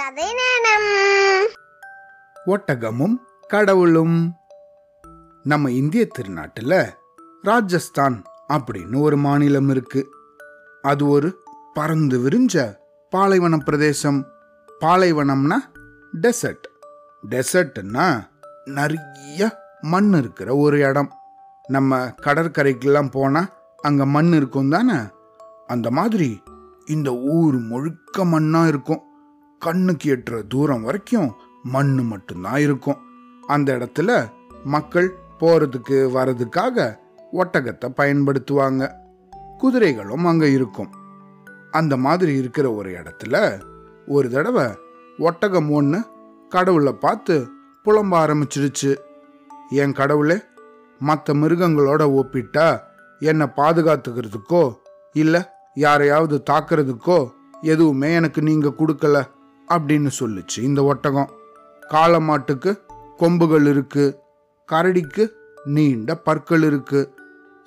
கதை நேரம் ஒட்டகமும் கடவுளும். நம்ம இந்திய திருநாட்டுல ராஜஸ்தான் அப்படின்னு ஒரு மாநிலம் இருக்கு. அது ஒரு பறந்து விரிஞ்ச பாலைவன பிரதேசம். பாலைவனம்னா டெசர்ட் டெசர்ட்னா நிறைய மண் இருக்கிற ஒரு இடம். நம்ம கடற்கரைக்கெல்லாம் போனா அங்க மண் இருக்கும் தானே அந்த மாதிரி இந்த ஊர் முழுக்க மண்ணா இருக்கும். கண்ணுக்கு எட்டுற தூரம் வரைக்கும் மண் மட்டும்தான் இருக்கும். அந்த இடத்துல மக்கள் போறதுக்கு வரதுக்காக ஒட்டகத்தை பயன்படுத்துவாங்க. குதிரைகளும் அங்க இருக்கும். அந்த மாதிரி இருக்கிற ஒரு இடத்துல ஒரு தடவை ஒட்டகம் ஒன்று கடவுளை பார்த்து புலம்ப ஆரம்பிச்சிருச்சு என் கடவுளே மற்ற மிருகங்களோட ஒப்பிட்டா என்னை பாதுகாத்துக்கிறதுக்கோ இல்லை யாரையாவது தாக்குறதுக்கோ எதுவுமே எனக்கு நீங்கள் கொடுக்கல. அப்படின்னு சொல்லுச்சு. இந்த ஒட்டகம் காளமாட்டுக்கு கொம்புகள் இருக்கு கரடிக்கு நீண்ட பற்கள் இருக்கு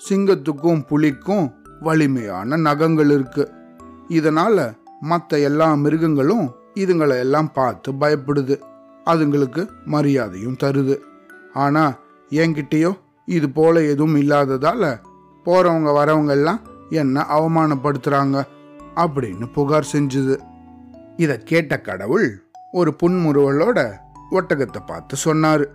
சிங்கத்துக்கும் புலிக்கும் வலிமையான நகங்கள் இருக்கு. இதனால மற்ற எல்லா மிருகங்களும் இதுங்களை எல்லாம் பார்த்து பயப்படுது. அதுங்களுக்கு மரியாதையும் தருது. ஆனா என்கிட்டயோ இது போல எதுவும் இல்லாததால போறவங்க வரவங்க எல்லாம் என்ன அவமானப்படுத்துறாங்க அப்படின்னு புகார் செஞ்சுது. இதை கேட்ட கடவுள் ஒரு புன்முறுவலோட ஒட்டகத்தை பார்த்து சொன்னாரு.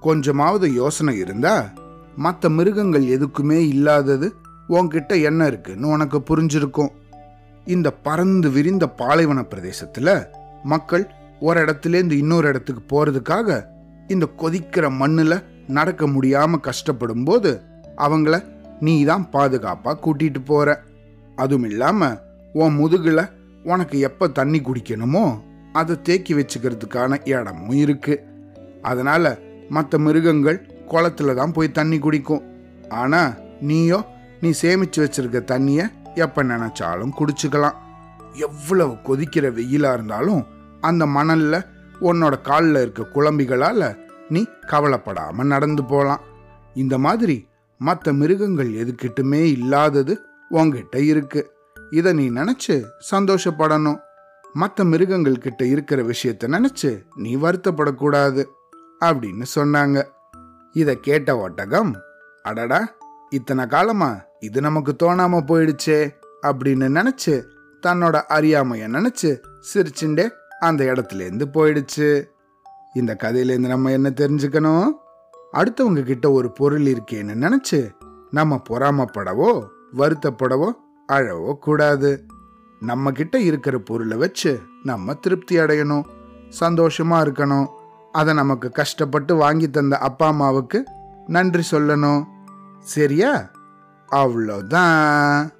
கொஞ்சமாவது யோசனை இருந்தா மற்ற மிருகங்கள் எதுக்குமே இல்லாதது உன்கிட்ட என்ன இருக்குன்னு உனக்கு புரிஞ்சிருக்கும். இந்த பறந்து விரிந்த பாலைவன பிரதேசத்துல மக்கள் ஒரு இடத்துலேருந்து இன்னொரு இடத்துக்கு போறதுக்காக இந்த கொதிக்கிற மண்ணுல நடக்க முடியாம கஷ்டப்படும் போது அவங்கள நீ தான் பாதுகாப்பா கூட்டிட்டு போற. அதுவும் இல்லாம உன் முதுகுல உனக்கு எப்போ தண்ணி குடிக்கணுமோ அதை தேக்கி வச்சுக்கிறதுக்கான இடமும் இருக்கு. அதனால மற்ற மிருகங்கள் குளத்துல தான் போய் தண்ணி குடிக்கும். ஆனால் நீயோ நீ சேமிச்சு வச்சிருக்க தண்ணியை எப்போ நினச்சாலும் குடிச்சுக்கலாம். எவ்வளவு கொதிக்கிற வெயிலாக இருந்தாலும் அந்த மணலில் உன்னோட காலில் இருக்க குழம்பிகளால் நீ கவலைப்படாமல் நடந்து போகலாம் இந்த மாதிரி மற்ற மிருகங்கள் எதுக்கிட்டுமே இல்லாதது உங்ககிட்ட இருக்குது இதை நீ நினைச்சு சந்தோஷப்படணும். மற்ற மிருகங்கள் கிட்ட இருக்கிற விஷயத்த நினைச்சு நீ வருத்தப்படக்கூடாது அப்படின்னு சொன்னாங்க. இதை கேட்ட ஒட்டகம் அடடா இத்தனை காலமா இது நமக்கு தோணாம போயிடுச்சே அப்படின்னு நினைச்சு தன்னோட அறியாமையை நினைச்சு சிரிச்சுண்டே அந்த இடத்துலேருந்து போயிடுச்சு. இந்த கதையிலேருந்து நம்ம என்ன தெரிஞ்சுக்கணும்? அடுத்தவங்க கிட்ட ஒரு பொருள் இருக்கேன்னு நினைச்சு நம்ம பொறாமப்படவோ வருத்தப்படவோ அழவோ கூடாது. நம்ம கிட்ட இருக்கிற பொருளை வச்சு நம்ம திருப்தி அடையணும் சந்தோஷமா இருக்கணும். அதை நமக்கு கஷ்டப்பட்டு வாங்கி தந்த அப்பா அம்மாவுக்கு நன்றி சொல்லணும். சரியா? அவ்வளோதான்